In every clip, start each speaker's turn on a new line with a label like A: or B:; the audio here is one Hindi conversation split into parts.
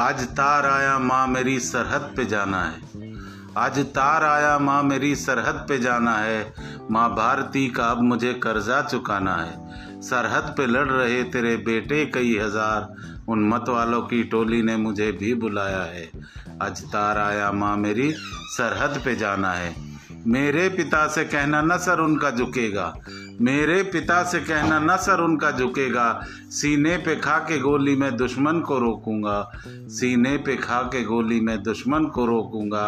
A: आज तार आया माँ मेरी सरहद पे जाना है। आज तार आया माँ मेरी सरहद पे जाना है। माँ भारती का अब मुझे कर्जा चुकाना है। सरहद पे लड़ रहे तेरे बेटे कई हज़ार। उन मत वालों की टोली ने मुझे भी बुलाया है। आज तार आया माँ मेरी सरहद पे जाना है। मेरे पिता से कहना न सर उनका झुकेगा। मेरे पिता से कहना न सर उनका झुकेगा। सीने पे खा के गोली मैं दुश्मन को रोकूँगा। सीने पे खा के गोली मैं दुश्मन को रोकूँगा।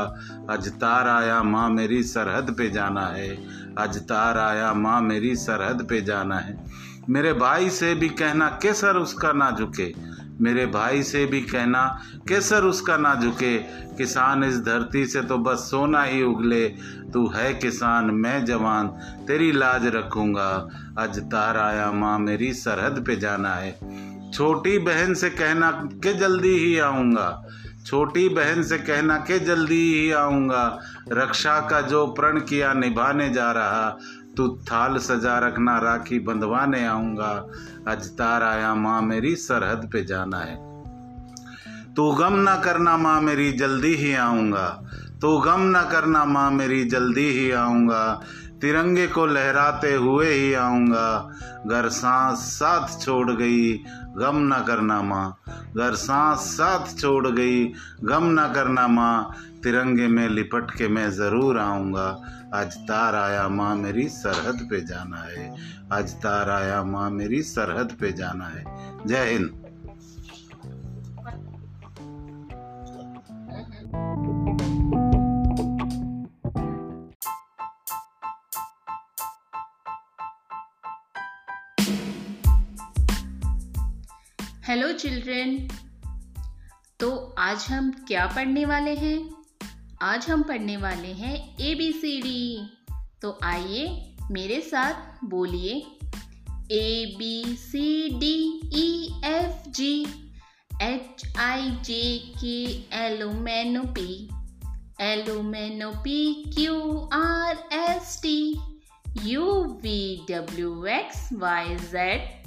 A: अज तार आया, माँ मेरी सरहद पे जाना है। अज तार आया, माँ मेरी सरहद पे जाना है। मेरे भाई से भी कहना, के सर उसका ना झुके? मेरे भाई से भी कहना कि सर उसका ना झुके। किसान इस धरती से तो बस सोना ही उगले। तू है किसान, मैं जवान, तेरी लाज रखूँगा। आज तार आया माँ, मेरी सरहद पे जाना है। छोटी बहन से कहना कि जल्दी ही आऊँगा। छोटी बहन से कहना कि जल्दी ही आऊँगा। रक्षा का जो प्रण किया, निभाने जा रहा। तू थाल सजा रखना, राखी बंधवाने आऊँगा। आज तार आया, माँ मेरी सरहद पे जाना है। तू गम ना करना, माँ मेरी जल्दी ही आऊँगा। तू गम ना करना, माँ मेरी जल्दी ही आऊँगा। तिरंगे को लहराते हुए ही आऊँगा। घर सांस साथ छोड़ गई, गम ना करना माँ। घर सांस साथ छोड़ गई, गम ना करना माँ। तिरंगे में लिपट के मैं ज़रूर आऊँगा। आज तार आया माँ मेरी सरहद पे जाना है। आज तार आया माँ मेरी सरहद पे जाना है। जय हिंद।
B: हेलो चिल्ड्रन तो आज हम क्या पढ़ने वाले हैं? आज हम पढ़ने वाले हैं ए बी सी डी तो आइए मेरे साथ बोलिए. A B C D E F G H I J K L O man O P L O man O P Q R S T U V W X Y Z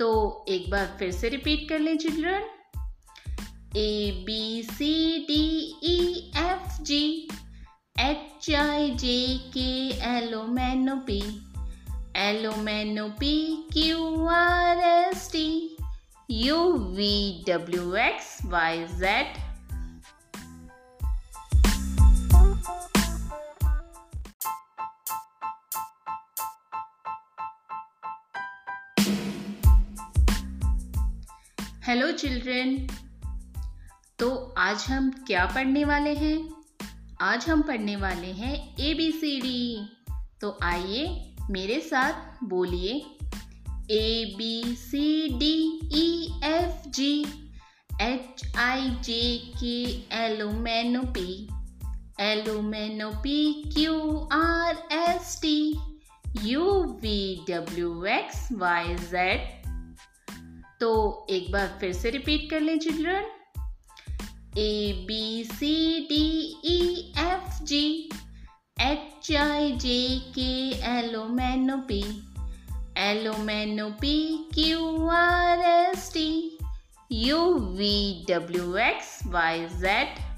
B: तो एक बार फिर से रिपीट कर लें children A B C D E F G H I J K L O N O P L O N O P Q R S T U V W X Y Z hello children तो आज हम क्या पढ़ने वाले हैं? आज हम पढ़ने वाले हैं ए बी सी डी तो आइए मेरे साथ बोलिए। A B C D E F G H I J K L O man O P L O man O P Q R S T U V W X Y Z तो एक बार फिर से रिपीट कर लें children A B C D E F G H I J K L O N O P L O N O P Q R S T U V W X Y Z